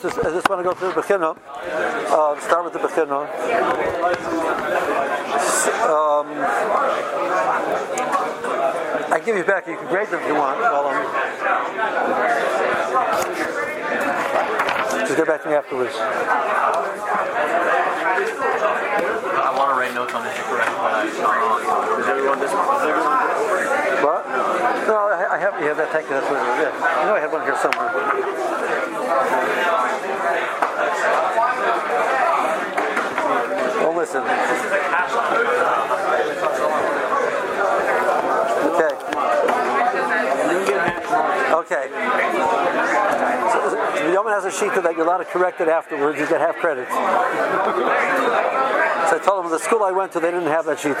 just, I just want to go through the Bechina. Uh, start with the Bechina. Um, I give you back. You can grade them if you want. While I'm just get back to me afterwards. I want to write notes on to correct I saw. Is everyone this one? Is everyone What? No, I, have. Yeah, that thank you. That's what it is. Yeah. I know I had one here somewhere. Well, listen. Okay. Okay. So, the Yeoman has a sheet that you're allowed to correct it afterwards. You get half credit. So I told him the school I went to, they didn't have that sheet.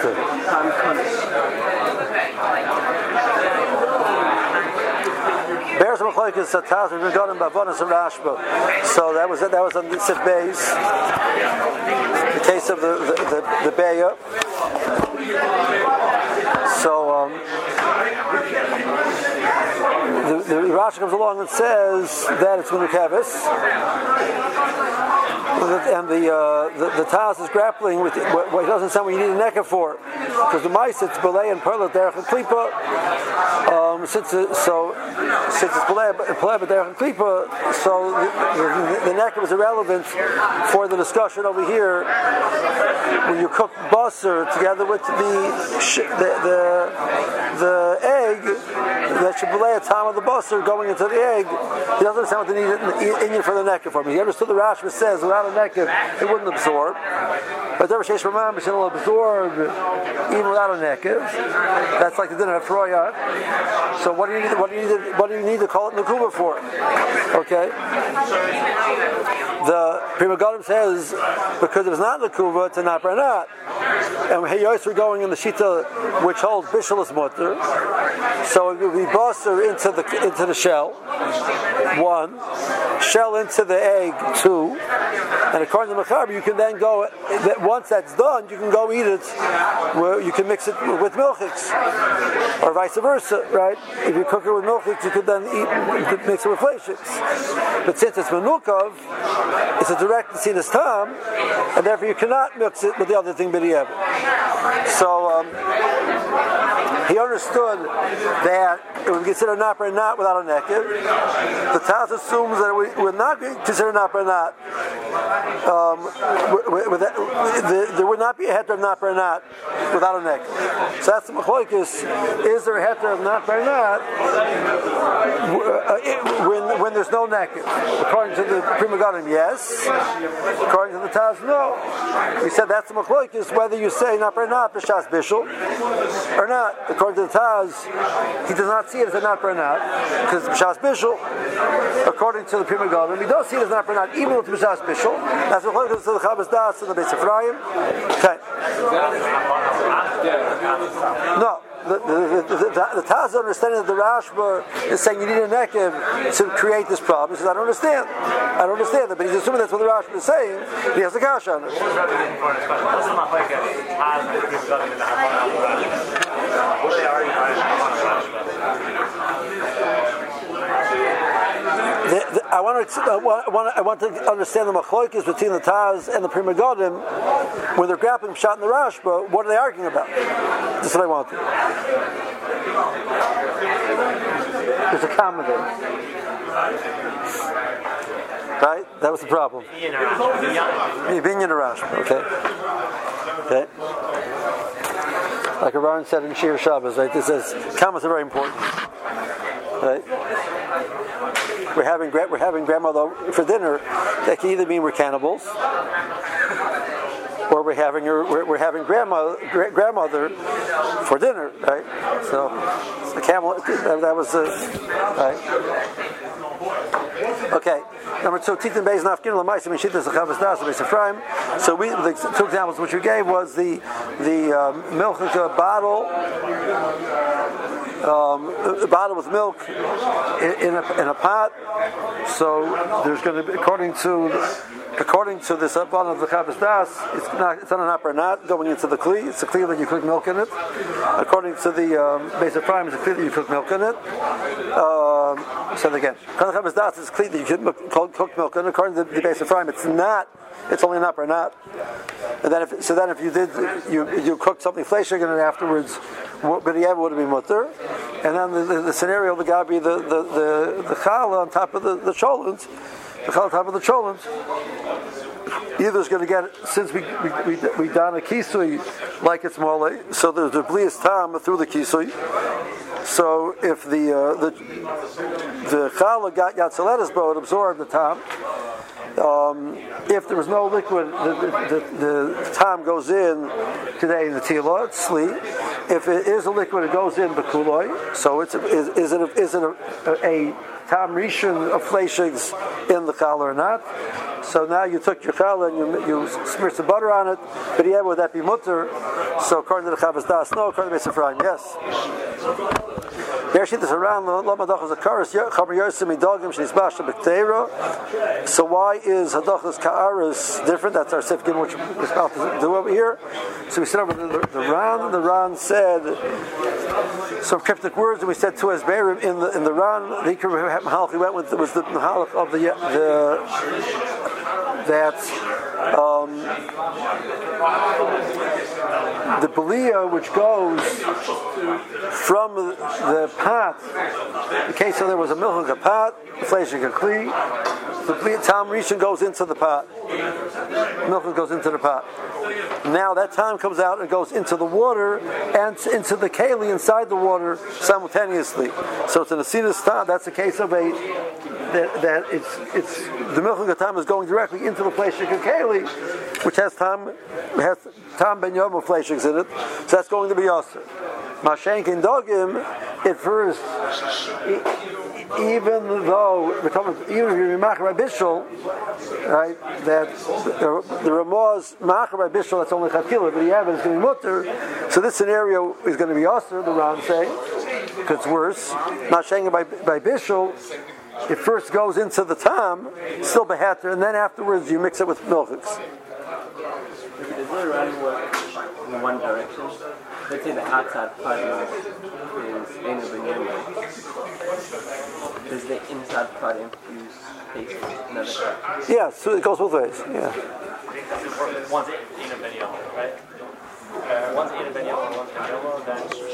Bears Rashba. So that was that was on the Sif Bays. The case of the the, the, the Beya. So um, the, the Rashi comes along and says that it's Menukevis. And the, uh, the the is grappling with it, what, doesn't sound what you need a necker for, because the mice it's belay and perla derech and klipa. Um, since it, so since it's belay and derech and klipa, so the, the, the necker was irrelevant for the discussion over here. When you cook basar together with the the, the the egg that should belay a time of the basar going into the egg, he doesn't understand what they need in, in for the necker for me. He understood the Rashba says without a necker it wouldn't absorb. But there was Ramam, it will absorb even without a necker. That's like the dinner of Troya. So what do you need? What do you need? To, what do you need to call it Nakuba for? Okay. The Pri Megadim says because it's not Nakuba, it's not not. And Hayos are going in the Shita which holds Bishalis Mutter. So it would be into the into the shell. One. Shell into the egg, two. And according to Mechaber, you can then go, once that's done, you can go eat it, where you can mix it with milchiks, or vice versa, right? If you cook it with milchiks, you could then eat, you could mix it with fleishiks. But since it's menukov, it's a direct sinus tam, and therefore you cannot mix it with the other thing b'di'ev. So, um, he understood that it would be considered not not without a naked. The Taz assumes that it would not be considered not not. Um, with, with that, the, there would not be a heter of not not without a naked. So that's the machlokes. Is there a heter of not not when when there's no naked? According to the Pri Megadim, yes. According to the Taz, no. We said that's the machlokes whether you say not not b'shas bishul or not. According to the Taz, he does not see it as a not bernat because b'shas bishul. According to the Pri Megadim, he does see it as not bernat even with b'shas bishul. That's what to the Chabas Das and the Beis. Okay. No the, the, the, the, the Taz understanding that the Rashba is saying you need a nekev to create this problem. He says, I don't understand. I don't understand that, but he's assuming that's what the Rashba is saying. He has a kash on it. The, the, I want to uh, I want, I want to understand the machlokes between the Taz and the Pri Megadim when they're grappling shot in the Rashba. What are they arguing about? This is what I want. There's a comma. Right? That was the problem. Binyan Rashba. Okay. Okay. Like Aaron said in Shir Shabbos, right? This says commas are very important. Right? We're having we're having grandmother for dinner. That can either mean we're cannibals, or we're having your we're, having grandma grandmother for dinner, right? So the camel that was the right. Okay, number two, Titan Beis Nafkin Lamais Mishitas Chavas Das Beis Ephraim. So we the two examples which we gave was the the um, milk bottle um, bottle with milk in, in, a, in a pot. So there's going to be, according to according to this Abban of the Chavis Das, it's not it's not an upper not going into the kli. It's a kli that you cook milk in it. According to the um, Beis Ephraim, it's a kli that you cook milk in it. Um, so again, Chavis Das is kli that you cook, cook milk in. According to the Beis Ephraim, it's not. It's only an upper not. And then if, so then if you did you you cooked something fleshig in it afterwards, but yeah, would have been mutter. And then the, the, the scenario the gabi the the the, the challah on top of the the cholents the top of the cholent, either is going to get it since we we, we, we don a kisui like it's mole, so there's the blias tam through the kisui. So if the uh, the the challah got yatzaletas boat absorbed the tam. Um, if there was no liquid, the, the, the, the time goes in today in the tila, it's sleep. If it is a liquid, it goes in bekuloi. So it's is, is it a, is it a, a tam rishon of fleishigs in the challah or not. So now you took your challah and you, you smeared some butter on it, but yeah, would that be mutter? So according to the Chavas Das, no, according to Mr. yes. So why is Hadachas Ka'aris different? That's our Sifkin, which we're about to do over here. So we said over the, the Ran. The Ran said some cryptic words, and we said to Esberim in the in the Ran. The Mahalach we went with was the Mahalach of the the that. Um, the belia which goes from the pot, in case so there was a milk a pot, flesh a kli, the belia tam goes into the pot. Milk goes into the pot. Now that time comes out and goes into the water and into the keli inside the water simultaneously. So it's an asinus time. That's a case of a that, that it's it's the milk time is going directly into the place of keli, which has time has tam ben yom fleshigs in it. So that's going to be also. Mashenk and dogim, at first, even though we're talking, even if you're Machar Bishul, right, that the, the Ramaz Machar Bishul, that's only Chatila, but have is going to be Mutter. So this scenario is going to be Aser, the Ram say, because it's worse. Mashenk by, by Bishul, it first goes into the tam, still behatter, and then afterwards you mix it with milchiks. Is it running in one direction? Let's say the outside part is Ena Benyama. Does the inside part infuse paste another part? Yeah, so it goes both ways. Yeah. One's Ena Benyama, right? Uh, one's Ena Benyama, one's Benyama, then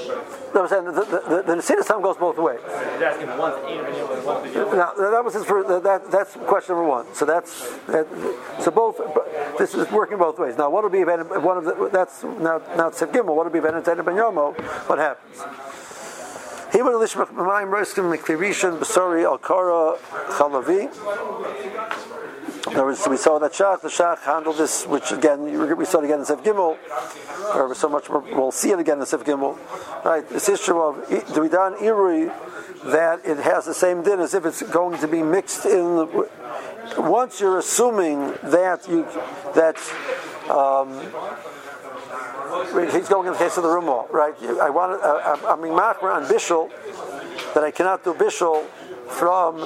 no, I'm saying the, the, the, the time goes both ways. Now, that was his first, that, that's question number one. So that's that, so both. This is working both ways. Now, what will be if one of the that's now now Tziv Gimel? What will be if Ben Yomo? What happens? He would lishmach b'mayim roiskim miklirishan b'sori al kara chalavi. In other we saw that Shach, the Shach handled this, which again, we saw it again in Sef Gimel, or so much more, we'll see it again in Sef Gimel. Right, this issue of Duidan Irui, that it has the same din as if it's going to be mixed in. The, once you're assuming that you, that, um, he's going in the case of the Rumah, right? I want, uh, I'm in Machmer on Bishul, that I cannot do Bishul from,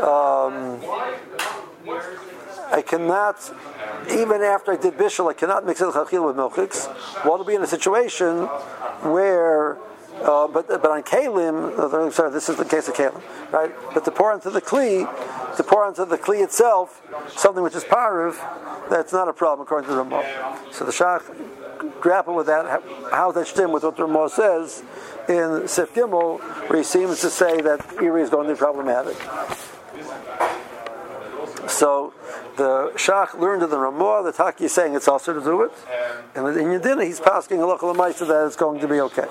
um, I cannot, even after I did bishul, I cannot mix it chachil with milchiks. What will be in a situation where, uh, but but on kalim, uh, sorry, this is the case of kalim, right? But to pour into the kli, to pour into the kli itself, something which is parav, that's not a problem according to the Ramah. So the Shach grapple with that. How that stem with what the Ramah says in Sif Gimel, where he seems to say that Iri is going to be problematic. So the Shach learned in the Ramah, the Taki is saying it's also to do it. And in Yedina, he's passing a local Lamaisa that it's going to be okay.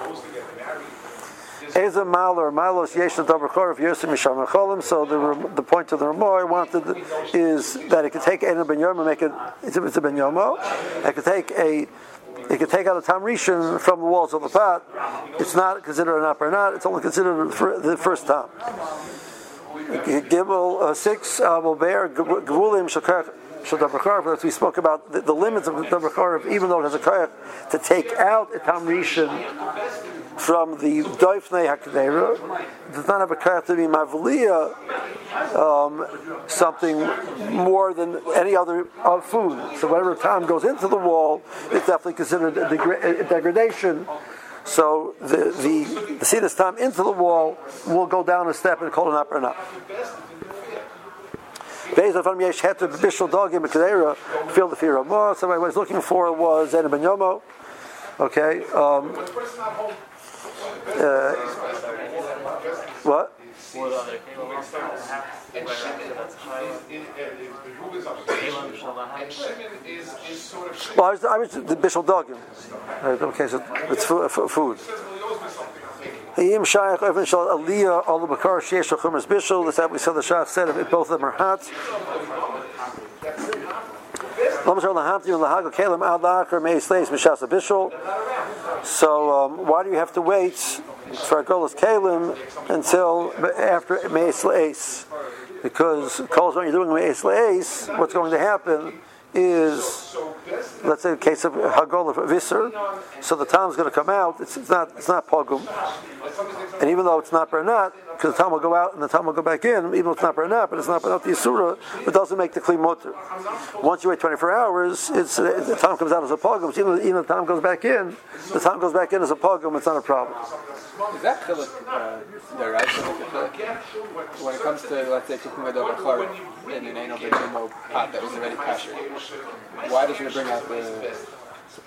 So the the point of the Ramah I wanted is that it could take Ena ben make it it's a ben Yomo. It could take a could take out a tam rishon from the walls of the pot. It's not considered an upper not. It's only considered the first time. Gimel uh, six uh, will bear Gvulim Shadabachar. As we spoke about the, the limits of the even though it has a kayak to take out a tam rishon from the doifnei hakadera. It does not have a character to be mavliya, um, something more than any other uh, food. So whatever time goes into the wall, it's definitely considered a, degra- a degradation. So the the, the time into the wall will go down a step and call an upper and up. Based on Yesh Heter Bishul Dogim Kedera, feel the fear of more. So what I was looking for was Zena Ben Yomo. Okay. Um, uh, what? Well, I was, I was the Bishul Dogim. Okay, so it's food. Hayim Shayach Evan Shal Aliyah Al Bakar Chumas Bishul. That's what we said. The Shach said both of them are hot. So um, why do you have to wait for Agolas Kalim until after May Slays? Because calls when you're doing May Slays, what's going to happen is let's say the case of Hagol of Visser, so the time is going to come out. It's, it's not it's not pogum, and even though it's not bernat, because the time will go out and the time will go back in, even though it's not bernat, but it's not bernat the Yisura, it doesn't make the kli. Once you wait 24 hours, it's the time comes out as a pogum. Even, even the time goes back in, the time goes back in as a pogum. It's not a problem. Is that uh? When it comes to, let's say, cooking a double chard in an anal pot that was already kasher, why doesn't it bring out the, the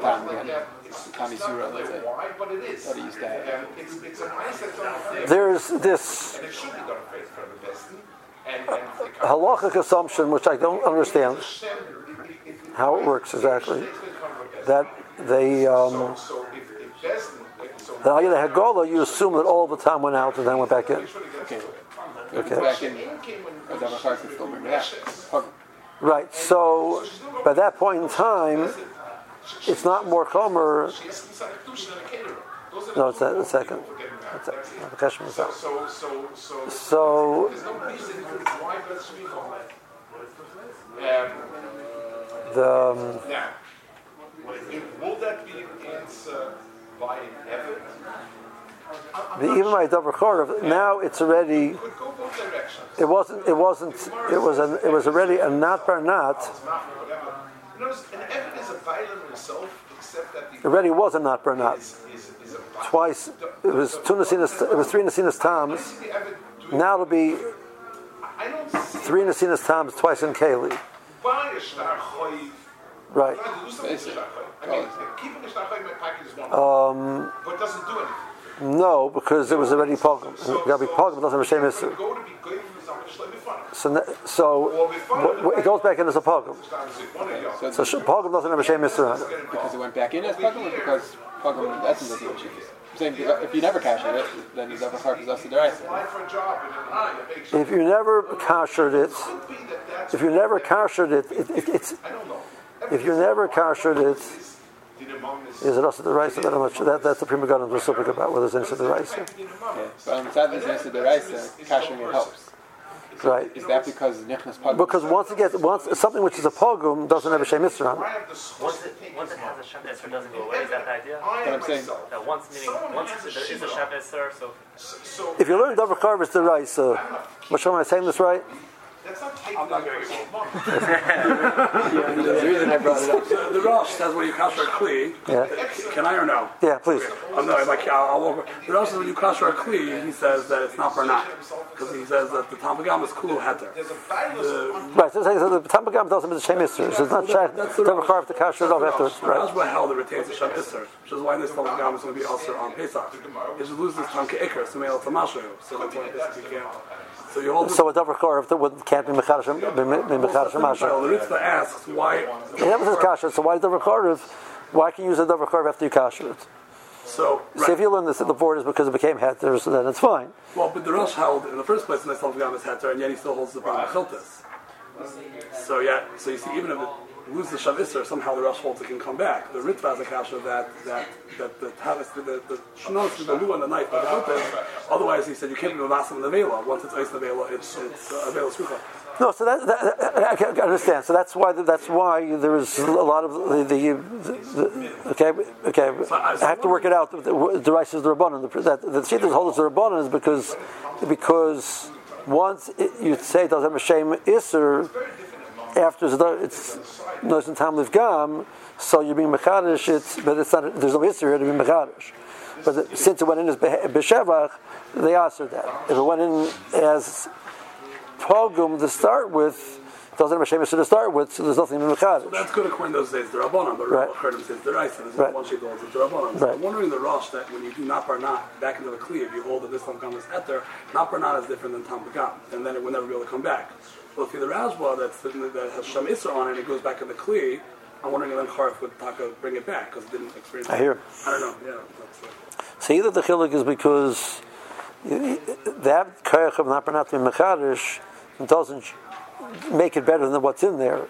tam again? The tam yisura, let's say, that he used to have? There's this halachic assumption, which I don't understand how it works exactly, that they um, that either Hagola, you assume that all the time went out and then went back in. Okay. Okay. it's back in, a double chard can still bring it out. Pug- Right. So by that point in time, it's not more chomer. No, it's a, a second. The question was. So, so, so, So the will that be answered by an the, even by Dover Chorav, now it's already. It wasn't. It wasn't. It was. An, it was already a not bar not. Whatever. Notice, an evidence is a violent himself, except that the Already was a not bar not. is, is, is Twice. It was two Nasinas. It was three Nasinas Toms. The evidence do Now it'll be I don't see three Nasinas Toms twice in Kaylee. why a shtar choiv. Right. Trying to do something with shtar choiv. I mean, keeping a shtar choiv in my pocket is one Um, but it doesn't do anything. No, because it was already pogrom. It got to be pogrom. Doesn't have a shame issue. Go to be good for something, just let me find it. So, so wh- it goes back in as a pogrom. One or the other. So sh- pogrom doesn't have a shame. Because it went back in as pugum or because in essence doesn't achieve it? I'm saying if you never cash it, then you never chard is also deraisa. Apply for a job in an eye, a big shop. If you never koshered it, Could be that that's, if you never koshered it, it, it it's I don't know. if you never koshered it, The. Is it also the rice? That I'm not sure. That, that's the prima gun of the super about whether it's into the rice. Yeah. But on the side of this deraisa, cashing it helps. Right. Is that because nichnas pugum? Because once it gets once something which is a pogrom doesn't have a shame issue on it. I have the source Once it, once it has a Shem Esser, it doesn't go away. Is that the idea? I'm I'm saying- That once meaning once there is a Shem Esser, so So If you learn double carve, it's the rice. Uh, what am I saying this right? That's not taking the The reason I brought it up. The Rosh says when you kasher a kli, Yeah. can I or no? Yeah, please. I'm no, like I'll, I'll walk. The Rosh says when you kasher a kli, he says that it's not for not because he says that the Tamagam is kulu heter. Right. So, so the Tambagam doesn't have the shame issue. So it's not checked. Double carve to kasher it off afterwards. That's Right. what held it retains the Shem Isser, which is why this Tamagam is going to be also on Pesach. It just loses Tamke Iker, so male Tamashu. So that's why basically can't. So you hold. So a carve can't be mechadashim mechadashim So masha. the Ritva asks why. That was his kasher. So why double carve? Why can you use a double carve after you kasher it? So So if you learn this at the board is because it became heter, so then it's fine. Well, but the Rosh held in the first place in the Tamagam is heter, and yet he still holds the Bama Chiltis. So yeah, so you see, even if it loses the Shav Isser, somehow the Rosh holds it can come back. The Ritva has a kasha that that that the Tavis, the the the Shnos, the Lu and the knife, but the. Otherwise, he said you can't be Mavasim in the Vela. Once it's ice in the Vela, it's it's uh, a Vela Sucha. No, so that, that I can understand. So that's why that's why there is a lot of the, the, the okay okay. I have to work it out. The, the rice is the rabbanon. The, that the sheet that holds the rabbanon is because because once it, you say it doesn't have a shame iser after it's nois and tam gam, so you're being mechadish. It's but it's not. There's no iser here to be mechadish. But the, since it went in as beshevach, they answered that. If it went in as pogum to start with, doesn't have a shemesh to start with, so there's nothing in the Chadish. That's good according to those days, the Rabbanon, but Right. Rabbanon heard him say the Raisa. There's Right. one that holds the Rabbanon. So Right. I'm wondering the Rosh that when you do not back into the if you hold that this Tam Gam is Eter, not is different than Tam Gam, and then it will never be able to come back. Well, if you're the Rajwa that's that has Shem Isra on it and it goes back in the Kli, I'm wondering if then Charif would Taka bring it back because it didn't experience I hear. I don't know, yeah. So either the chilik is because that koyach of being mechadish doesn't make it better than what's in there,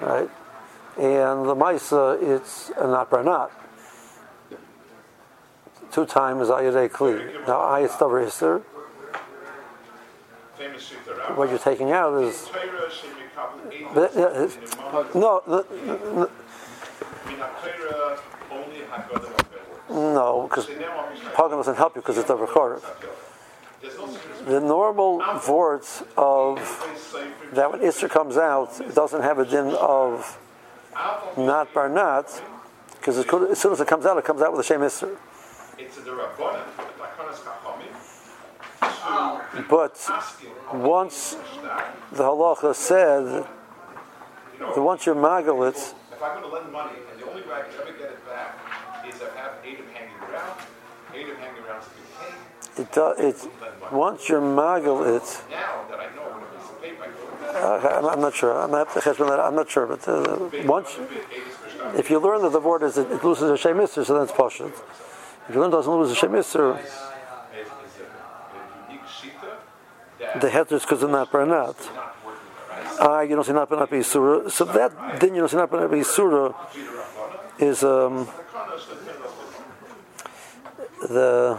right? And the Maisa, uh, it's a not not. Two times ayadei kli. Now ayat stavar hister. What you're taking out is but, uh, it's- no, the, Be'or. no, because Pagam doesn't help you because it's a recorder. The normal vorts of that when Isser comes out, it doesn't have a din of not bar not, because as soon as it comes out, it comes out with Isser. The Takanas Chachamim, But once the halacha said that once you're magalit, if I'm going to lend money and the only way I can ever get it back is I have Adam hanging around, Adam hanging around is a big pain. It, it once you're magalit, Now that I know what a piece of paper I go uh, I'm, not sure. I'm not, I'm not sure, but uh, once if you learn that the word is it, it loses a shame so then it's pashut. If you learn it doesn't lose a unique the heter is because of not bar not. Ah, you don't see not not surah. So that then you don't see not not surah is um, the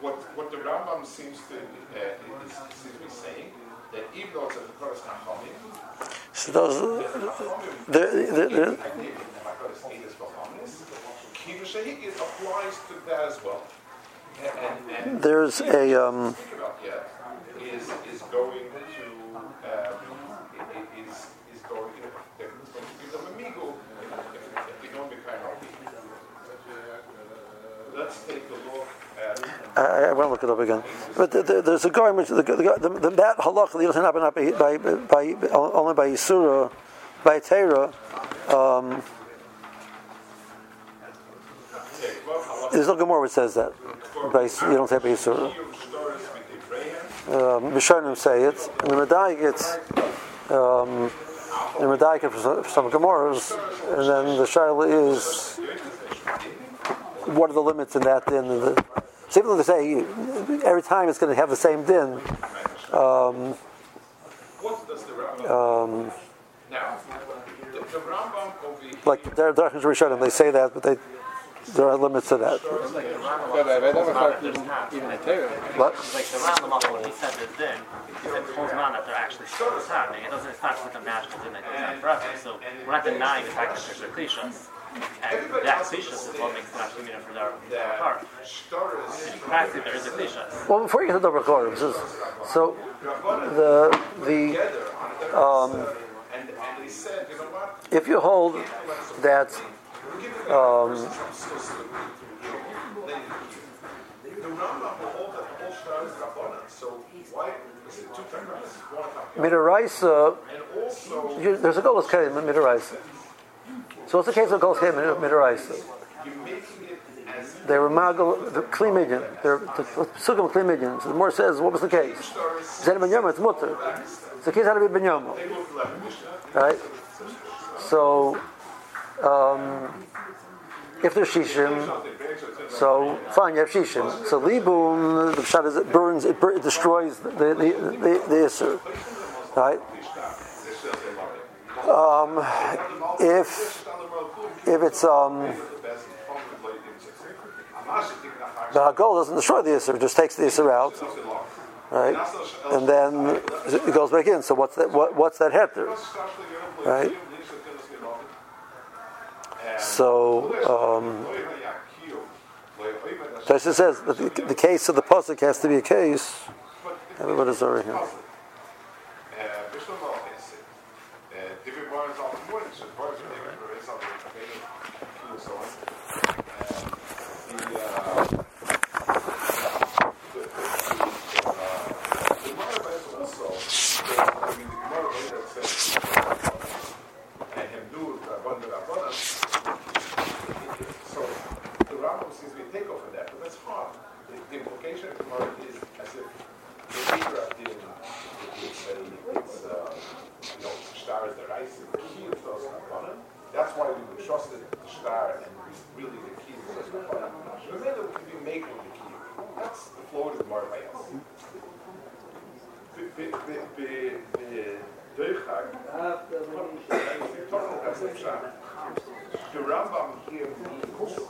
What, what the Rambam seems to, uh, is, seems to be saying, that even though it's a Koros Nachomim, so those the, the, the, It applies to that as well. And, and there's a um, think about yeah, is is going to um, i- i- is is going you know, it's going to give them a migu if, if, if they don't be kind of Let's take a look at I, I want to it up again. But the, the, there's a which the, the, the, that halacha that doesn't by, by, by, only by Yisura, by Torah. Um, there's no Gemara which says that. By, you don't say by Yisura. Um, say it, and the Medayik it's um, the Medayik for some, some and then the Shaila is what are the limits in that and The, so even though they say every time it's going to have the same din, um, What does the Rambam um, now? The, the Rambam over here. like they're Darkins Rishonim, they say that, but they there are limits to that. But I I never thought even, even in Torah. What? Like the Rambam when he said this then, he said it holds on that they're actually still happening. It doesn't, it's not just a magical thing that goes on forever. So we're not denying the fact that there's a cliches. And that cliches is what makes the natural meaning for their, for their part. There is a cliches. Well, before you get to the Rechorim, so the the um, And, and they said, you know what? if you hold that um, The Rambam will hold that the whole Shtar is Rabbanan. So why is it two times? One time. Midaraisa, And also, you, there's a Golos Kelim in Midaraisa. So what's the case of in Midaraisa? they were magal the kli. They're the sugam. So the more says, what was the case? He said ben Yoma, it's mutter. So the case had to be ben Yoma. Right? So, um, if there's shishim, so fine, you have shishim. So libum, the pshat is it burns, it, bur- it destroys the the the, the right? Um, if if it's um, the hagol doesn't destroy the isser, it just takes the isser out, right? And then it goes back in. So what's that? What, what's that heter, right? So. Um, Taisa says that the, the case of the pasuk has to be a case. Everybody's over here. So the Rambam seems to be a takeoff of that, but that's hard. The, the implication of Gemara is as if the Ikra of din it's a, it's uh, you know, star is the rice and the key of those Rabbanan. That's why we would trust the star and really the key of those Rabbanan. But then it could be making the key. That's the flow of the Gemara by us. Be- be- be- be- be- Deuchag, that's the pshat. The Rambam here means from the would mean that um, Kiyum Shtaris is a Rabbanan because Shtaris is so Rabbanan. What the Rambam, the Rambam basically saying is that Kiyum Shtaris needs um, needs the, the uh, Where's that Taisa? Bezdin, Bezdin, and it's Bekiyoyim, and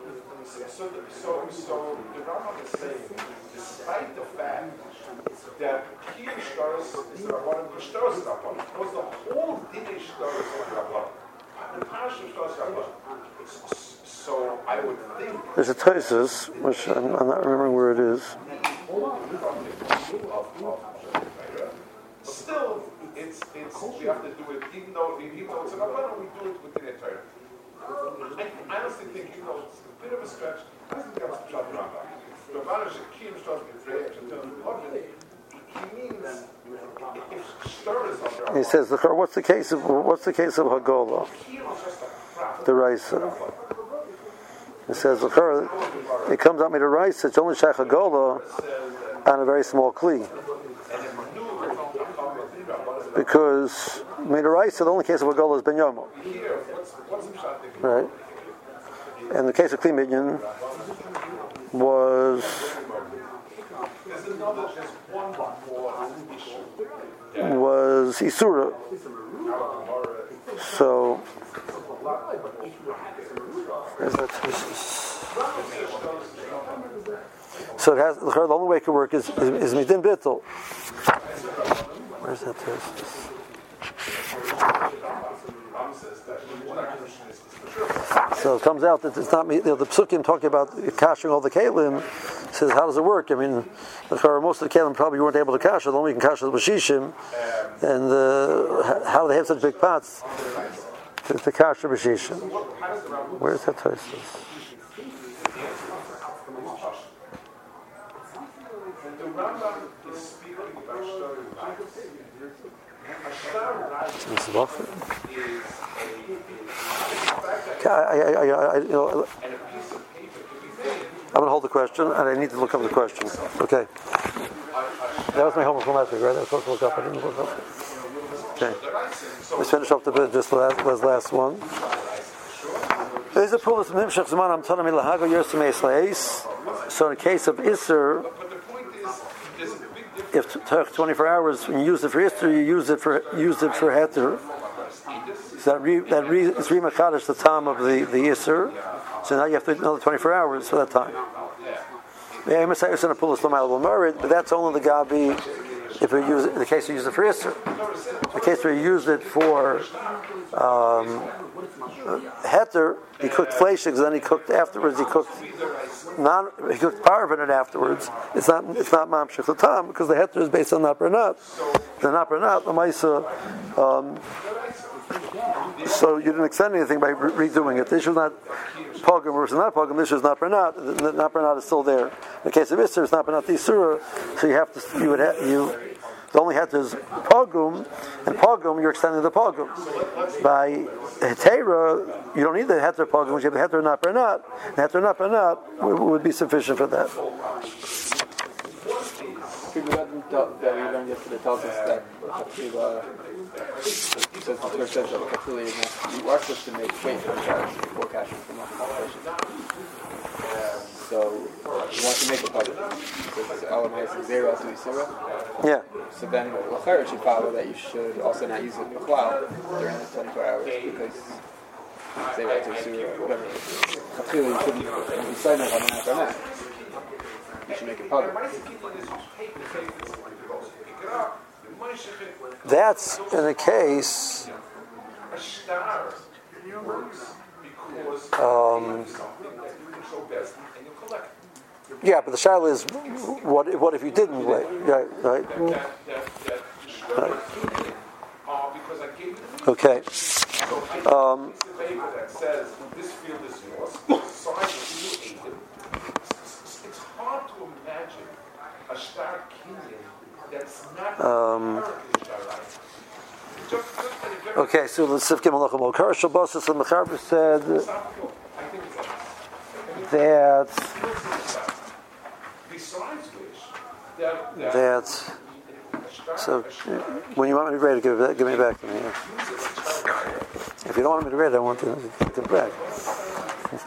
So, so, so, the Rambam is saying, despite the fact that Kiyum Shtaris is the Rabbanim, because Shtaris is Rabbanim, because the whole Dinei Shtaris is Rabbanim. The. So I would think There's a Taisus, which I'm, I'm not remembering where it is. Still, it's, it's, we have to do it, even though, even though it's an Rabbanim, we do it within a Torah. I honestly think, it's a bit of a stretch, I think that was the Pshat Rambam. Rabbanim should keep Shtaris B'Trei, him, he means, if Shtar is under He says, "Look, what's the case of what's the case of Hagola, Kiyum is just a crap. the Raisa?" He says, "Look, it comes out me to Raisa. It's only Shach Hagola on a very small kli." Because Midaraisa, the rice, the only case of Hagola is Ben Yomo. Here, what's, what's the Pshat thing? Right? And the case of Kli Midyan was There's there's was Isura. So? So it has the only way it could work is is, is midin bittel. Where's that thesis? So it comes out that it's not me. You know, the psukim talking about cashing all the kalim says how does it work? I mean, most of the kalim probably weren't able to cash. The only we can cash the bashishim, and uh, how do they have such big pots to, to the bashishim? That Rambam is Shtar Rais This I, I, I, you know. I'm going to hold the question, and I need to look up the question. Okay. That was my homework from last week, right? I was supposed to look up. I didn't look up. Okay. Let's finish up the bit, just last, the last one. I'm telling. So in the case of Isser, if it took 24 hours, when you use it for Isser, you use it for use it for Heter. So that re, that re, it's remachadish the time of the the Isser. So now you have to another 24 hours for that time. Yeah, I'm in a pull but that's only the Gabi if we use in the case we use it for Isser. In the case you used it for um, Heter, he cooked fleishigs, then he cooked afterwards. He cooked non, he cooked parvin afterwards. It's not it's not mamshich latam because the Heter is based on napranat. The napranat, the ma'isa. Um, so you didn't extend anything by re- redoing it. This is not pogum versus not pogum. This is not pranat. The not pranat is still there. In the case of Isser, it's not pranat isura. So you have to you would have, you. The only het is pogum, and pogum you're extending the pogum. By hetera, you don't need the heter pogum. You have the heter not pranat. The heter not would, would be sufficient for that. That we learned yesterday tells us that Chatila, says the Torah says that is not, you are supposed to make wait for Shabbos before cashing from the competition. So you want to make a public. So it's Elam has zero to Isira. Yeah. So then the Lachar should follow that you should also not use it Bichlal during the 24 hours because zero to Isira, whatever. Chatila you shouldn't be signing on that or not. You should make it public. That's in a case. Um, yeah, but the shaila is, what, what if you didn't wait? Right, right. right. Okay. Um, that says this field is yours, sign that you ate it. It's hard to imagine a star kingdom that's not Um, okay, so let's see if Gimelach Mokar Shabbosis and Mechaber said that that. So when you want me to grade it, give give me back to me. If you don't want me to grade it, I want to give it back.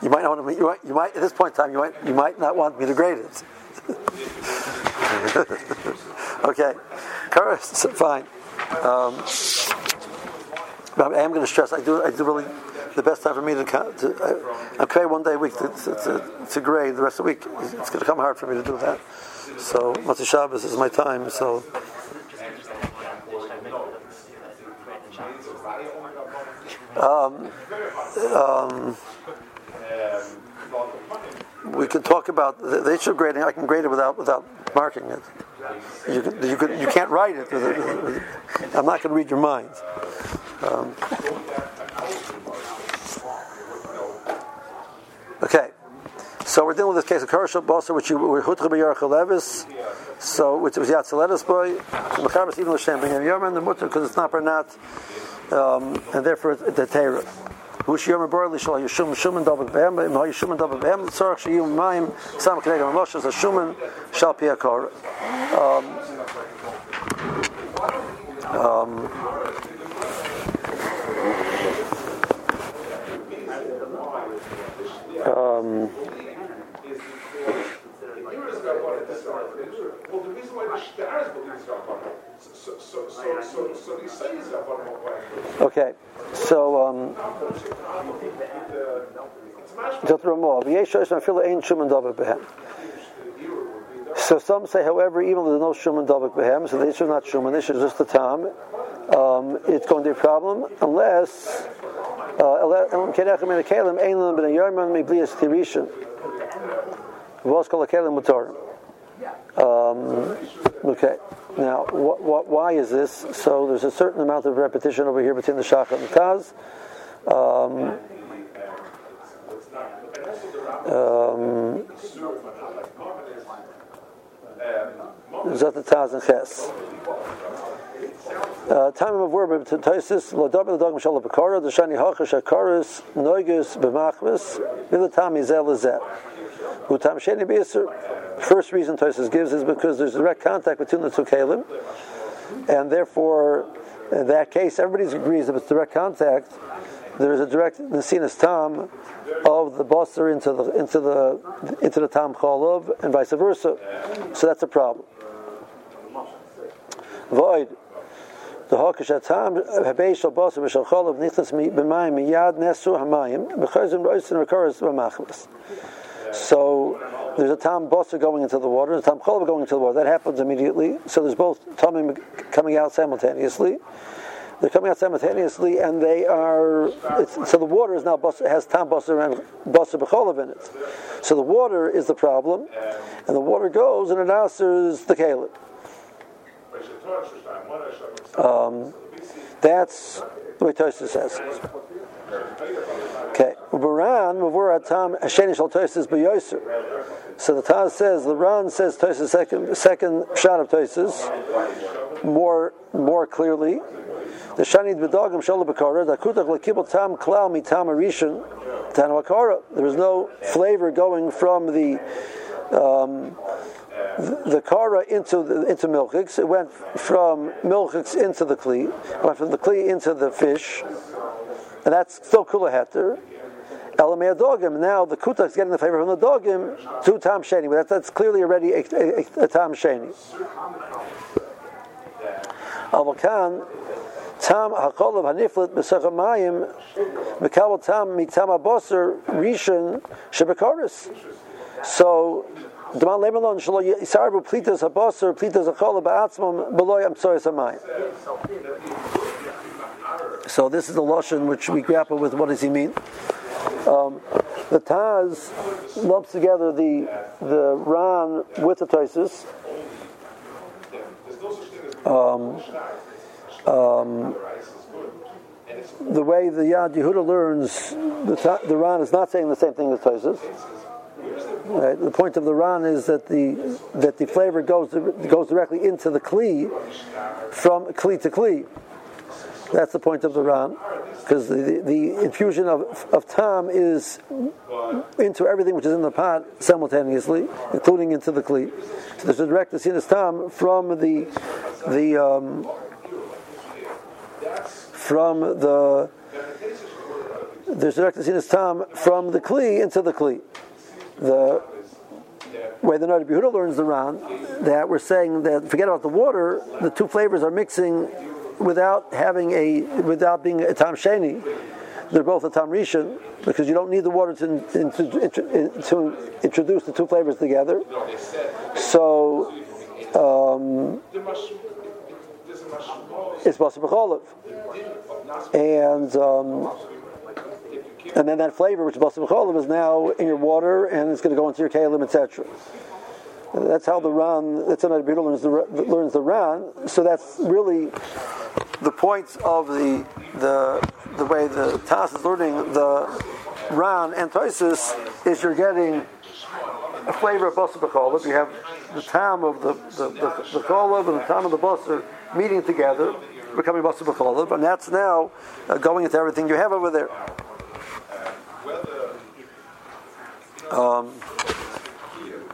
You might not want to. You might, you might at this point in time. You might. You might not want me to grade it. okay, Curse, fine. Um, I am going to stress. I do. I do really. The best time for me to. to I, I'm okay one day a week to, to, to, to grade. The rest of the week, it's going to come hard for me to do that. So Matzah Shabbos is my time. So. Um, um, we can talk about the, the issue of grading. I can grade it without without marking it. You can, you can, you can't write it. I'm not going to read your minds. Um, okay, so we're dealing with this case of Karashal Bosa, which you were Hutra B'Yarach Levis, so which was Yatzaletis boy, Mechabas even L'Shem B'Yam Yomen, the Mutter, because it's not per not, um, and therefore the Torah. Shuman Shuman Shal Piakor. Um, um, um, Well, the reason why the stars believe it's Rabbanon, so, so, so, so, okay, so um. So some say, however, even though there's no Shuman Dabak Behem, so the issue is not Shuman, the issue is just the Tam, um, it's going to be a problem unless Elam Um, okay. Now, what, what, why is this? So there's a certain amount of repetition over here between the Shachat and Taz. Um, um, Zot the Taz and Ches. Uh, time of word to Taisis, lo dabe dog mishal bekara, the shani hachash hakaris, noigus b'machvis, milatam izel lezeh. Utam sheni b'yisr. First reason Taisis gives is because there's direct contact between the two kalim, and therefore, in that case, everybody agrees that it's direct contact. There is a direct nesinas tam of the basar into the into the into the tam chalav, and vice versa. So that's a problem. Void. So there's a tam bosa going into the water, and a tam cholva going into the water. That happens immediately. So there's both tamim coming out simultaneously. They're coming out simultaneously, and they are. so the water is now has tam bosa and bosa b'cholav in it. So the water is the problem, and the water goes and it answers the caleb. Um, that's the way Tosis says. Okay, Baran Mavur Tam Hasheni Shal Tosis B'Yoser. So the Taz says the Ran says Tosis second second shot of Tosis more more clearly. The Shanid B'Dogim Shala B'Kara Dakutak Lekibel Tam Klal Mitam Arishan Tanawakara. There is no flavor going from the um, the kara into the, into milchiks. It went from milchiks into the kli. Went from the kli into the fish, and that's still kula heter. Elamei dogim. Now the kutak is getting the favor from the dogim to tam sheni. But that's clearly already a, a, a tam sheni. Avakan tam hakolav haniflit b'sechamayim mekabel tam mitam aboser rishon shebekaris. So Dman plitas habasar plitas achola ba'atzmam. So this is the lashon which we grapple with. What does he mean? Um, the Taz lumps together the the Ran with the Tosis. Um, um, the way the Yad Yehuda learns, the, the Ran is not saying the same thing as Tosis. Right? The point of the Ran is that the that the flavor goes goes directly into the kli from kli to kli. That's the point of the Ran, because the, the, the, infusion of, of tam is into everything which is in the pot simultaneously, including into the kli. So there's a direct asinus tam from the the um, from the there's direct asinus tam from the kli into the kli the way the Yad Yehuda learns the Ran, that we're saying that forget about the water, the two flavors are mixing without having a without being a tam sheni. They're both a tam rishon because you don't need the water to, to, to introduce the two flavors together. So um, it's basar and. Um, and then that flavor, which is basim is now in your water, and it's going to go into your kalim, etc. That's how the Ran, that's how the learns the, learns the Ran. So that's really the point of the the the way the Taz is learning the Ran and Toisis is you're getting a flavor of basar. You have the tam of the the, the, the and the tam of the basar meeting together, becoming basar and that's now uh, going into everything you have over there. Um,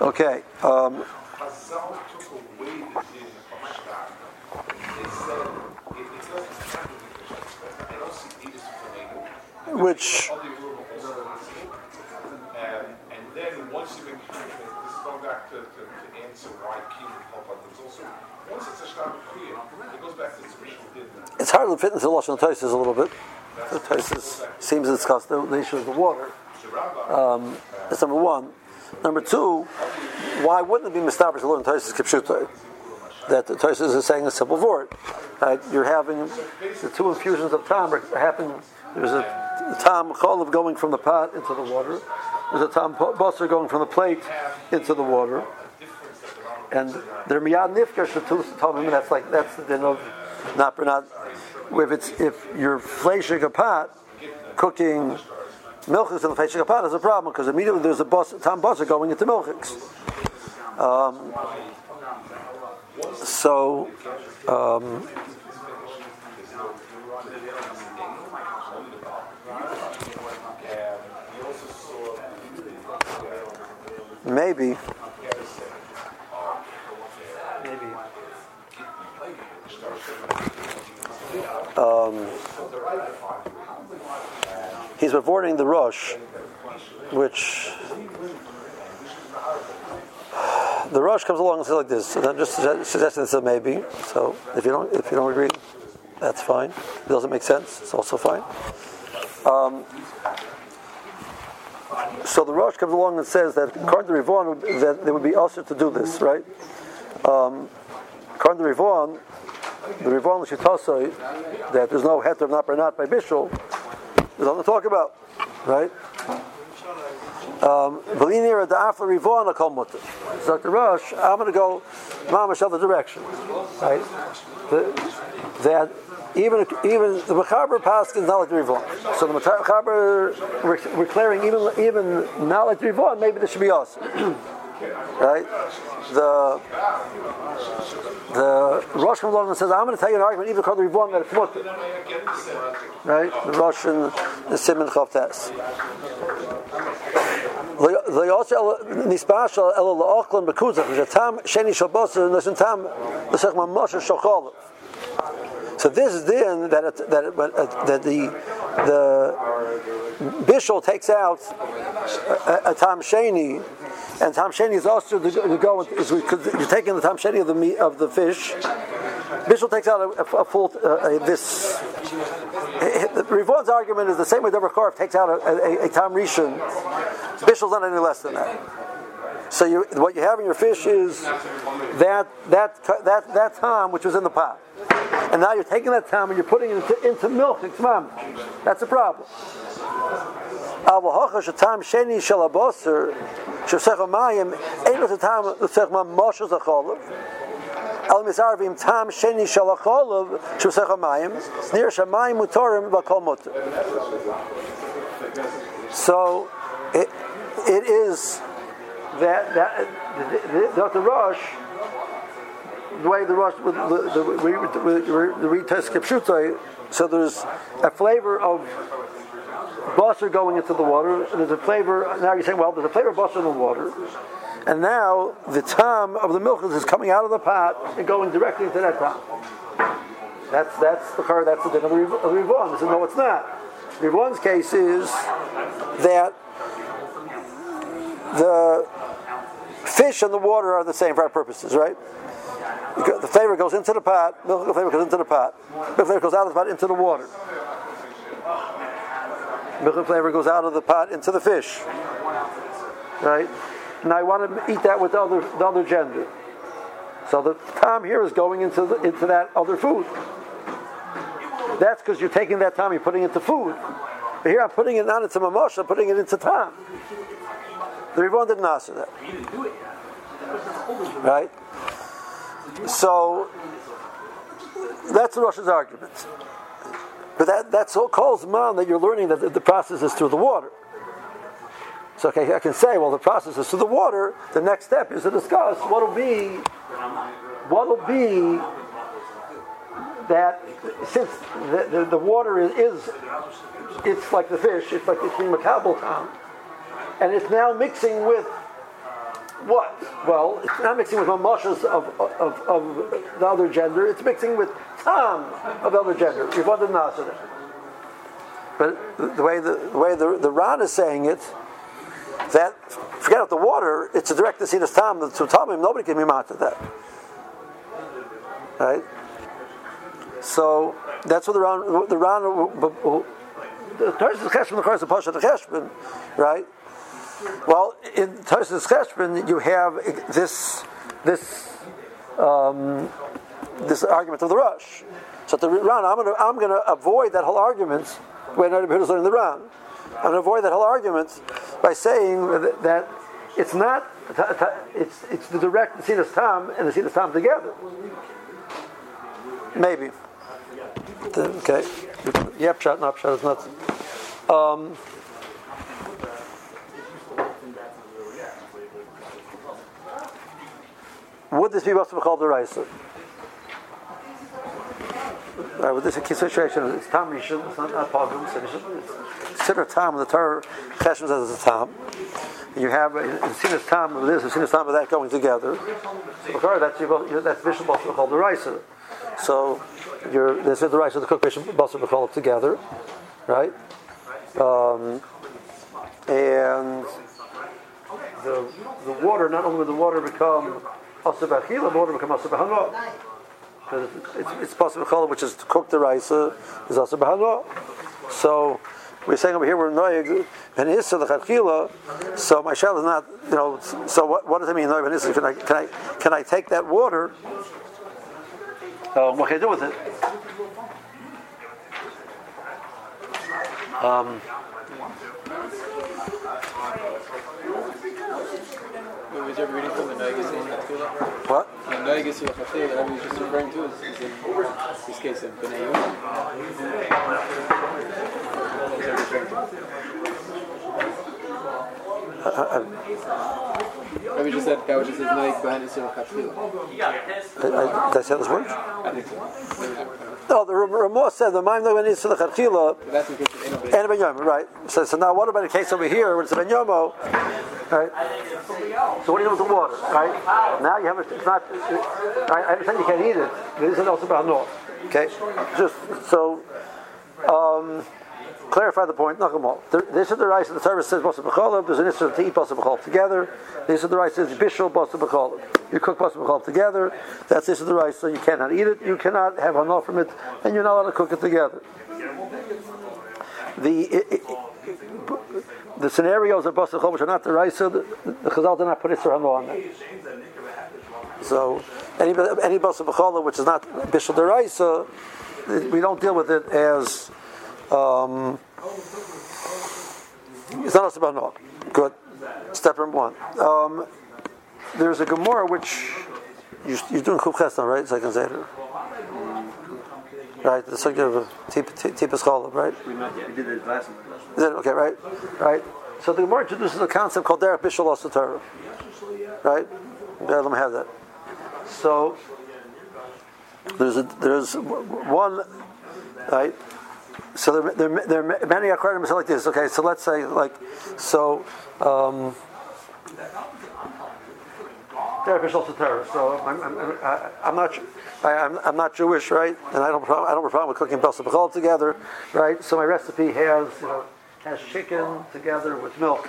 okay. Um, which and then once is going back to, answer why it's a shtab it goes back to its original it's hard to fit into the Lashon Tosis a little bit the Tosis seems to discuss the, issue of the water um, that's number one. Number two, why wouldn't it be mistaber to learn Tosis Kipshutai? That the Tosis is saying a simple word. Right? You're having the two infusions of tam are happening. There's a tam cholav going from the pot into the water. There's a tam basar going from the plate into the water. And they're miyad nifker shatus tamim, and that's like that's the din of not not if it's if you're flashing a pot cooking milchiks the Feshik pot is a problem because immediately there's a bus, tam buzzer going into milchiks. Um, so, um. Maybe. Um, he's avoiding the Rosh, which the Rosh comes along and says like this. So I'm just suggesting this maybe. So if you don't if you don't agree, that's fine. It doesn't make sense. It's also fine. Um, so the Rosh comes along and says that according to Rivon, that they would be also to do this, right? Um, according to Rivon, the Rivon L'Shitosoi, that there's no heter not by not by Bishul, there's nothing to talk about, right? Um, the Rosh, I'm going to go mamash other direction, right? The, that even even the Mechaber Paskin is not like Rivon. So the Mechaber we're, we're even even not like Rivon. Maybe this should be us, Right? The the Russian lawman says, I'm going to tell you an argument, even called the Reborn, that it's. Right? The Russian, the Simon also Nispashal el la'ochlan bekuzach, v'shatam sheni tam the l'sech mamosh shokolav. So this is then that it, that it, uh, that the the bishul takes out a, a tam sheni, and tam sheni is also go, to go is because you're taking the tam sheni of the meat of the fish. Bishul takes out a, a full uh, a, this. Rivon's argument is the same way Deborah Korf takes out a, a, a rishon. Bishul's not any less than that. So you, what you have in your fish is that that that that tom which was in the pot, and now you're taking that tom and you're putting it into, into milk. It's mamish. That's a problem. So it, it is that that the Rosh, the way the Rosh the the the, the, the so there's a flavor of basar going into the water, and there's a flavor. Now you're saying, well, there's a flavor of basar in the water, and now the tam of the milk is coming out of the pot and going directly into that pot. That's that's the car. That's the din of the Rivon. They said, no, it's not. Rivon's case is that the fish and the water are the same for our purposes, right? The flavor goes into the pot, milk flavor goes into the pot, milk flavor goes out of the pot into the water. Milk flavor goes out of the pot into the fish, right? And I want to eat that with the other, the other gender. So the time here is going into the, into that other food. That's because you're taking that time, you're putting it into food. But here I'm putting it not into mamosh, I'm putting it into time. The Rivon didn't answer that. Right? So that's the Russian's argument. But that, that's all calls man that you're learning that the process is through the water. So okay, I can say, well, the process is through the water. The next step is to discuss what'll be, what'll be that since the, the, the water is, is, it's like the fish, it's like the makabel time and it's now mixing with what? Well, it's not mixing with mamashas of, of, of the other gender, it's mixing with tam of the other gender. But the way the, the way the, the Ran is saying it, that forget about the water, it's a direct decidas tam, the tamim, nobody can be mad at that. Right? So that's what the Ran the Ran the Tosis Cheshbon, the Tosis Pasha the Cheshbon, right? Well, in Tosis Cheshbon, you have this this um, this argument of the Rosh. So the Ran, I'm going to I'm to avoid that whole argument when I'm learning the Ran. I'm going to avoid that whole argument by saying that, it's not it's it's the direct Sinas Tam and the Sinas Tam together. Maybe. Okay. Yep, shot, not shot is not. Um, Would this be possible to call the? Right, with this situation, it's Tam Rishon, it's not, not Pogrom, it's consider Tam, the Torah Cheshem it's a Tam. And you have a Sinus Tam of this, a Sinus Tam of that going together. So, that's, your, that's Bishop Basar called the Raisa. So, you're, they said the Raisa, the Cook Bishop Basar it together, right? Um, and the, the water, not only would the water become Asabachila, water become Asabahana. It's, it's, it's possible which is to cook the rice, is Asabahana. So we're saying over here we're noyeg and issa the chachila. So my shell is not, you know. So what, what does it mean noyeg and issa? Can I can I can I take that water? Uh, what can I do with it? Um, Was ever reading from the Hatfila? what? The Hatfila I was just referring to is, is in this case of Bnei Yehuda. What was I to? Was just said that was just his Noig behind his did I say those words? I think so. No, the Ramah said the mind noyeg and issa the chachila. But that's in case of Eno And a ben yomo, right? So, so now, what about the case over here where it's a ben yomo, right? So what do you do with the water, right? Now you have a, it's not. I I understand you can't eat it. This is also about no. Okay, just so um, clarify the point. Nachamal. This is the rice. The service says basa b'cholav. There's an issue to eat basa b'cholav together. This is the rice. Says bishul basa b'cholav. You cook basa together. That's this is the rice. So you cannot eat it. You cannot have enough from it, and you're not allowed to cook it together. The it, it, the scenarios of basa b'cholav which are not the rice. The, the Chazal did not put Isser Hano on them. So any any basa b'cholav which is not bishul deraisa, we don't deal with it as. Um, it's not about no. Good. Step number one. Um, there's a Gemara which you, you're doing Kuf Chesna, right? Second Seder. Right, the subject of Tipas Cholim, right? We did it last. Is it okay? Right, right. So the Gemara introduces a concept called Derek Bishul Torah. Right? Yeah, let me have that. So there's a, there's one right. So there, there, there are many acronyms like this. Okay, so let's say like so. Um, Bishul Torah. So I'm, I'm, I'm, I'm not. I, I'm, I'm not Jewish, right? And I don't. I don't have a problem with cooking Basa B'chol together, right? So my recipe has you know has chicken together with milk.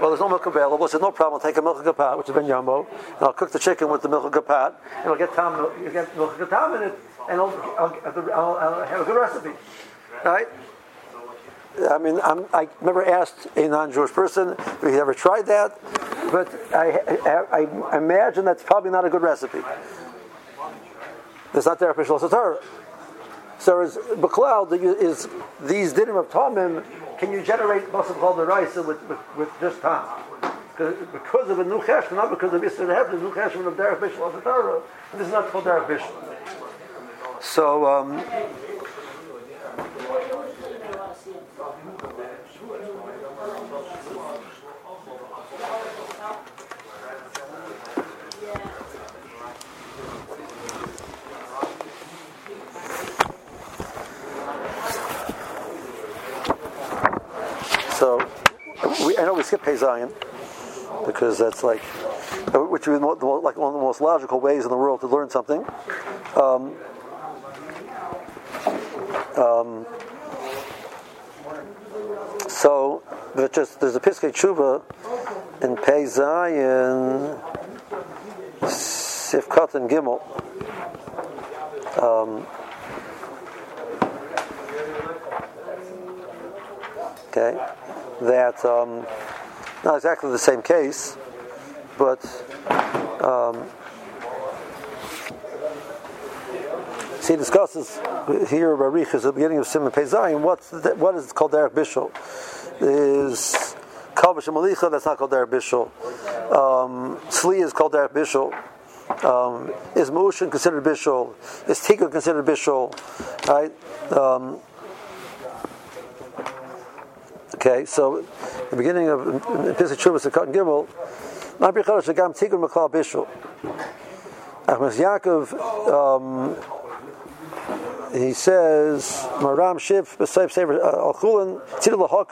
Well, there's no milk available, so no problem. I'll take a milk gapat, which is ben yamo, and I'll cook the chicken with the milk gapat, and I'll get tam, you get milk gatam in it, and I'll, I'll, I'll, I'll have a good recipe, right? I mean, I'm, I never asked a non-Jewish person if he ever tried that, but I, I, I imagine that's probably not a good recipe. It's not their official Torah. So is B'klal is these dinim of Tomim, can you generate called the rice with, with, with just time? Because of a new cheshvan, not because of Yisrael have the new cheshvan of Derek Bishul of the Torah, this is not called Derek Bishul. So, um, So, we, skip Pei Zion because that's like, which be like one of the most logical ways in the world to learn something. Um, um, so, but just there's a Piskei Tshuva in Pei Zion, Sifkat and Gimel. Um, okay, that um, not exactly the same case, but um, see, he discusses here Barich is the beginning of Simon Pezayim. What's the, what is called Derek Bishul? Is Kalbash Malicha? That's not called Derek Bishul. Um, Sli is called Derek Bishul. Um, is Mushin considered Bishul? Is Tika considered Bishul? Right? Um, Okay, so the beginning of Pesach Shuvas Sekot Gimel, Ma'abir Chadash Agam Tikkun Mekal Bishul. Achmas Yaakov, um, he says, Maram Shiv B'Seif Sefer Al Chulin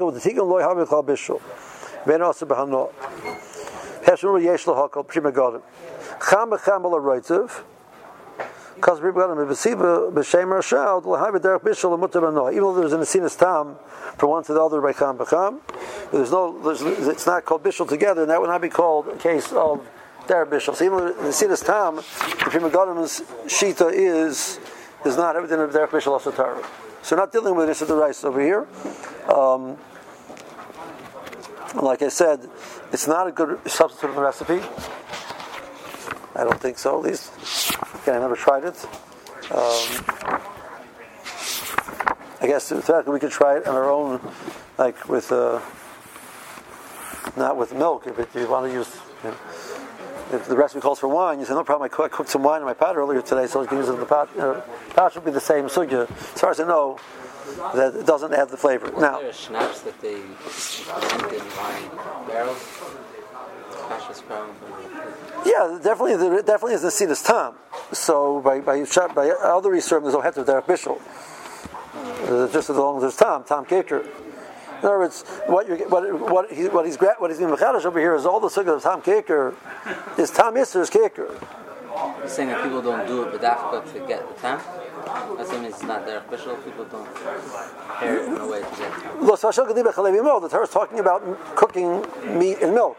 with the Tikkun Loy Havi Mekal Bishul. Ben Asa B'Hano. Heshur Yesh Lahaka Pri Megadim. Cham B'Cham Ala Reitzev. Because. Even though there's an asinas tam from one to the other by cham b'cham, there's no, there's, it's not called bishul together, and that would not be called a case of derech bishul. So even the asinas tam, the Pri Megadim's shita is is not everything of Derech Bishul Asatara. So we're not dealing with this of the rice over here. Um, like I said, it's not a good substitute in the recipe. I don't think so, at least. Again, I never tried it. Um, I guess theoretically we could try it on our own, like with, uh, not with milk, if you want to use. You know, if the recipe calls for wine, you say, no problem, I cooked, some wine in my pot earlier today, so I can use it in the pot. Know, pot would be the same sugya. As far as I know, that it doesn't add the flavor. Now, There schnapps that they blend in wine barrels. Yeah, definitely, there definitely is the seed is tam. So by by by other research, there's no of derech bishul. Uh, just as long as there's Tom, Tom kaker. In other words, what you what what he, what he's what he's being mechadish over here is all the sugar of Tom kaker is Tom isser's kaker. You're saying that people don't do it with Africa to get the time? That means it's not their official. People don't prepare it in a way to get time. Lo sashal gadiba chalevi mo. The Torah is talking about cooking meat in milk,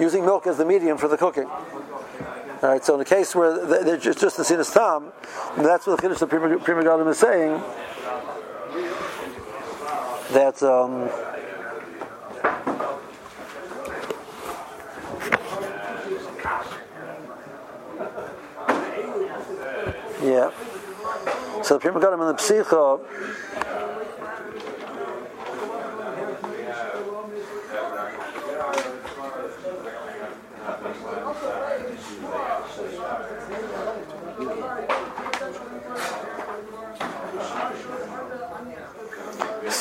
using milk as the medium for the cooking. All right. So in the case where they- they're just, the sin is tam, that's what the Kiddush the Prima Prima is saying. That um, yeah. So the Pri Megadim and the Psicha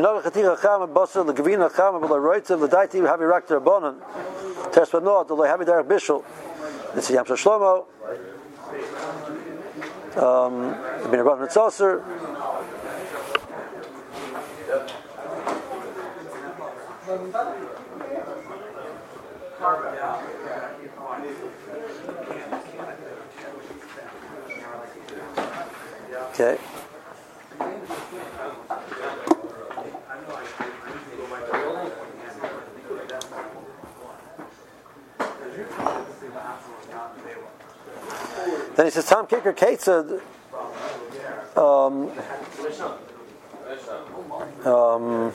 Another chatira chama basar legavina chama b'laroitza l'daiti havi rak derbonon. Tespanoah the havi derech bishul. It's a yamsha shlomo. Um, bin rabban mitzosser. Okay. Then he says, Tom Kicker Katzad. Um, um,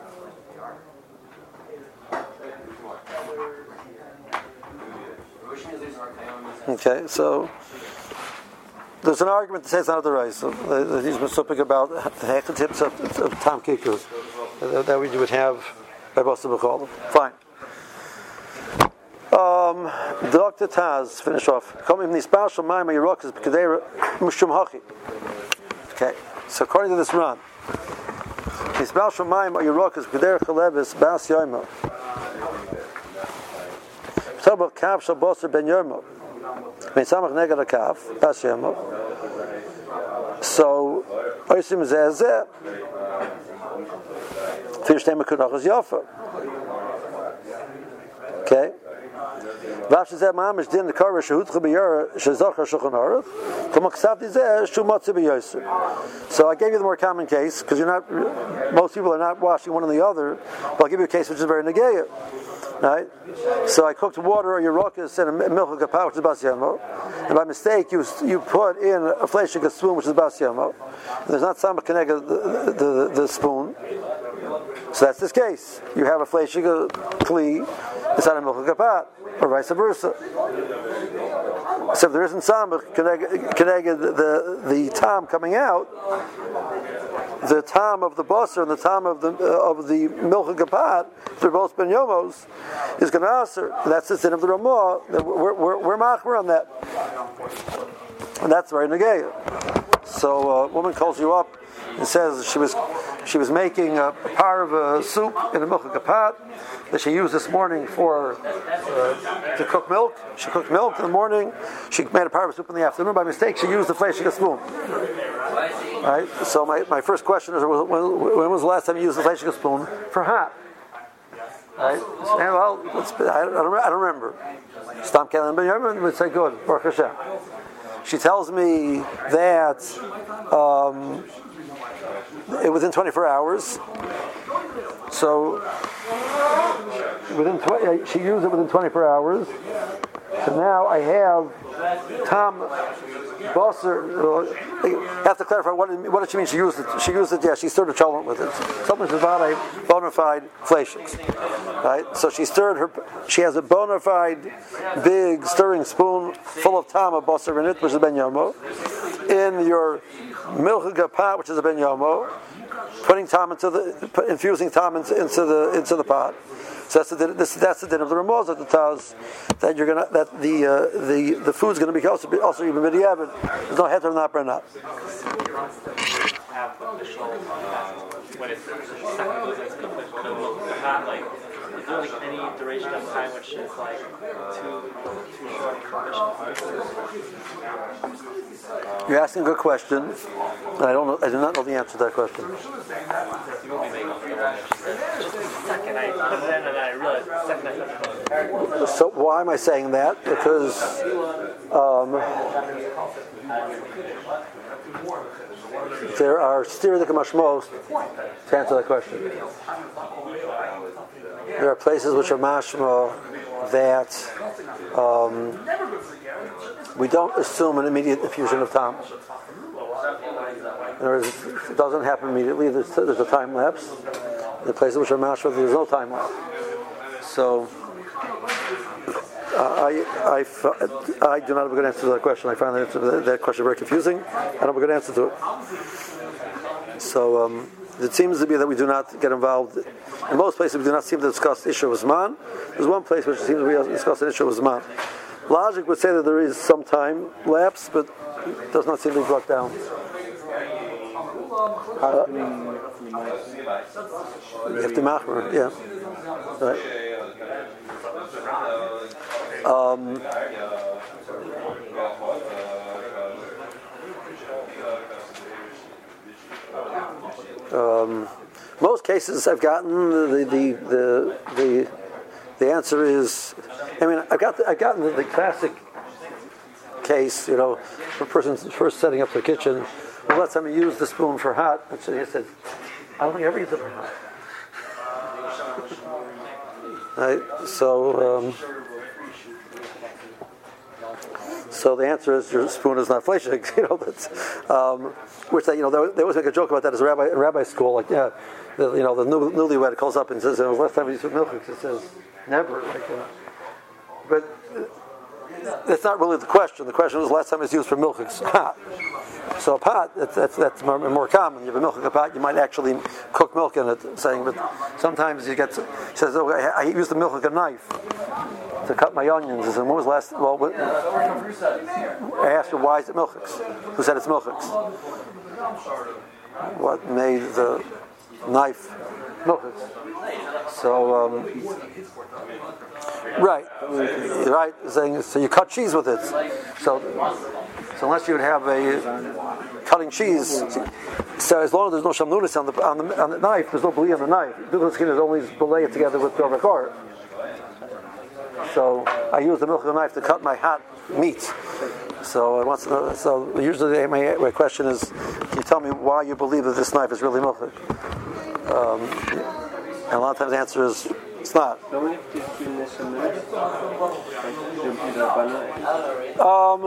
Okay, so there's an argument that says not the right. So uh, he's specific about the tips of, of Tom Kikus uh, that we would have by Boston Bechol. Fine. Um, Dr. Taz, finish off. Coming from the special mind, my rock is Kedera Mushum Hachi. Okay, so according to this run, my rock is Kedera Chalevis Bas Yoimo. Talk about Kaf Shabosser Ben Yomo. Mitzamach neged kaf Bas Yomo. So, Oisim Zezeh. Fish Tema Kunachas Yofa. Okay. ואף שזה ממש דין לקרוא שהותך ביור שזוכר שולחן ערוך, כמו כסבתי זה שהוא מוצא ביוסר. So I gave you the more common case, because you're not, most people are not washing one or the other, but I'll give you a case which is very negaya. Right? So I cooked water or yerokas and a milk kapah, which is basiyamo. And by mistake, you you put in a fleshig spoon, which is basiyamo. And there's not some connected the, the, the, spoon. So that's this case. You have a fleshig kli inside a milk kapah, or vice versa. So if there isn't some connected the the tom coming out, the tom of the busser and the tom of the uh, of the milk kapat, they're both ben yomos, is going to answer. That's the sin of the Ramah. We're, we're, we're machmer on that, and that's very negaya. So a woman calls you up and says she was she was making a parva soup in a milk kapat that she used this morning for uh, to cook milk. She cooked milk in the morning. She made a parva soup in the afternoon. By mistake, she used the fleshing spoon. Right. So my, my first question is: when, when was the last time you used the fleshing spoon for hot? Right. Well, I, don't, I don't remember. Stam Kellen Ben would say, "Good, Baruch Hashem." She tells me that um, within 24 hours. So within 20, she used it within 24 hours. So now I have Tom Bosser. Uh, I have to clarify what, what did she mean? She used it. She used it. Yeah, she stirred a cholent with it. Something is about a bona fide fleshings, right? So she stirred her. She has a bona fide big stirring spoon full of Tom Bosser in it, which is ben yomo. In your milk pot, which is a ben yomo, putting time into the infusing time into, into the into the pot. So that's the this, that's the din of the Ramaz that tells that you're gonna that the uh, the the food's gonna be also also even midiyavid. There's no heter not burn up. Like any duration of time which is like too too short You're asking a good question, and I don't know. I do not know the answer to that question. So why am I saying that? Because um, there are the most to answer that question. There are places which are mashma that um, we don't assume an immediate infusion of time. Words, it doesn't happen immediately. There's, there's a time lapse. The places which are mashma, there's no time lapse. So I, I, I do not have a good answer to that question. I find that, that question very confusing. I don't have a good answer to it. So um, it seems to be that we do not get involved. In most places, we do not seem to discuss the issue of Zman. There's one place which seems to be discuss an issue of Zman. Logic would say that there is some time lapse, but it does not seem to be brought down. Uh, if the machmer, yeah. Right. Um, um, most cases I've gotten the the the the, the answer is, I mean, I've got the, I've gotten the, the classic case, you know, a person's first setting up the kitchen. Well, let time use the spoon for hot. And so he said, I don't think I ever use it for hot. right? So, um, so the answer is your spoon is not fleshig. You know, that's, um, which they, you know they, always make a joke about that as a rabbi in rabbi school. Like, yeah, the, you know, the new, newlywed calls up and says, oh, "Last time we used milk," it says, "Never." Like, uh, but that's not really the question. The question was last time it's used for milk. so a pot, that's, that's, that's more, common. You have a milk in a pot, you might actually cook milk in it, saying, but sometimes you get, says, oh, I, I use the milk like a knife to cut my onions. Said, when was last, well, what, I asked her, why is it milchix? Who said it's milchix? What made the knife milchix? So, um, right, right, saying, so you cut cheese with it. So, so unless you would have a cutting cheese, so as long as there's no shamnunis on the, on the, on the knife, there's no blee on the knife. The skin is only belay it together with dover So I use the milk knife to cut my hot meat. So I want to know, so usually my, my question is, can you tell me why you believe that this knife is really milk? Um, and a lot of times the answer is It's not. Um,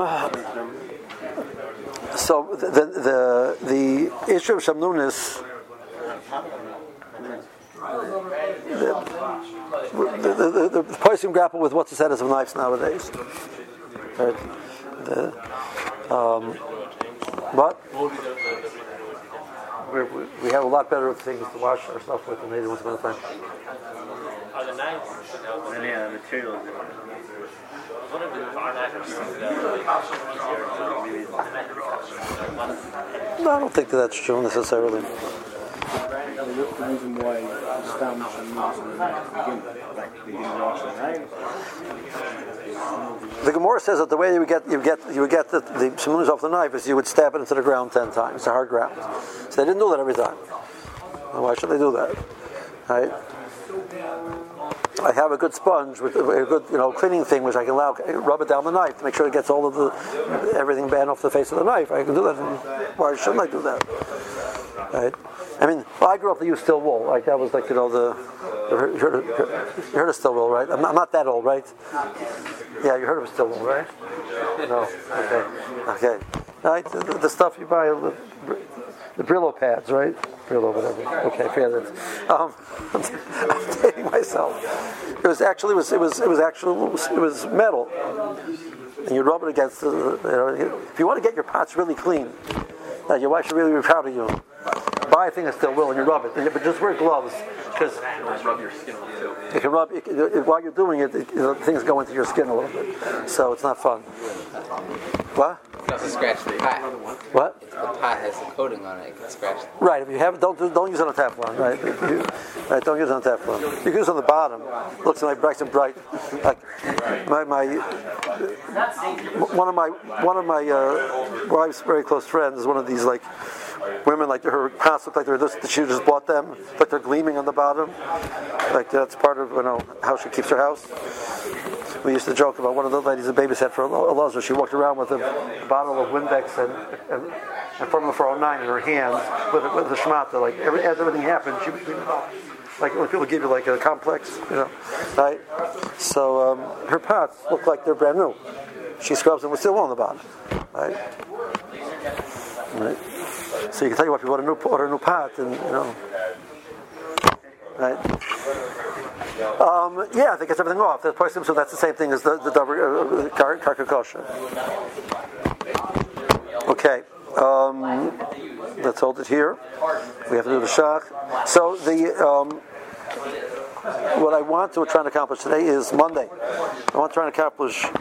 so the the the, issue of Shamnunis. The, the, the, the, the person grapple with what's the status of knives nowadays. Right? The, um, what? We're, we we have a lot better things to wash our stuff with than they did once upon a time. Are the knives any uh, materials? What if the No, I don't think that that's true necessarily. The reason why Stam and Moses begin, like they didn't wash their hands. The Gemara says that the way you would get you would get you would get the, the off the knife is you would stab it into the ground ten times, the hard ground. So they didn't do that every time. Why should they do that? Right? I have a good sponge with a good you know cleaning thing which I can allow rub it down the knife to make sure it gets all of the everything bad off the face of the knife. I can do that. Why shouldn't I do that? Right? I mean, well, I grew up to use steel wool. Like that was like you know the you heard, you heard, of, steel wool, right? I'm not, I'm not that old, right? Yeah, you heard of steel wool, right? No. Okay. Okay. Right. The, the- stuff you buy, the, the Brillo pads, right? Brillo, whatever. Okay, forget it. Um, I'm dating myself. It was actually it was it was it was actually it was metal, and you rub it against the. You know, if you want to get your pots really clean, now your wife should really be proud of you. Buy a thing steel wool and you rub it, but just wear gloves because rub your skin too. you can rub. Can, while you're doing it, it, things go into your skin a little bit, so it's not fun. What? Scratch the pot. What? If the pot has a coating on it, it can scratch it. Right. If you have, don't do, don't use it on Teflon. Right. You- right. Don't use it on Teflon. You can use it on the bottom. Looks like bright and bright. Like my my one of my one of my uh, wife's very close friends is one of these like women like her pots look like they're just she just bought them like they're gleaming on the bottom. Like that's part of you know how she keeps her house. We used to joke about one of the ladies that babysat for Elazar. She walked around with a bottle of Windex and, and, and Formula 409 in her hands with, with the schmata. Like every, as everything happened, she would. Like when people give you like a complex, you know, right? So um, her pots look like they're brand new. She scrubs them with still on the bottom, right? Right. So you can tell you what people want a new pot, and you know, right? Um, yeah, think it's everything off. That's so that's the same thing as the the davar- uh, kar-. Okay. Um, let's hold it here. We have to do the shach. So the um, what I want to try to accomplish today is Monday. I want to try to accomplish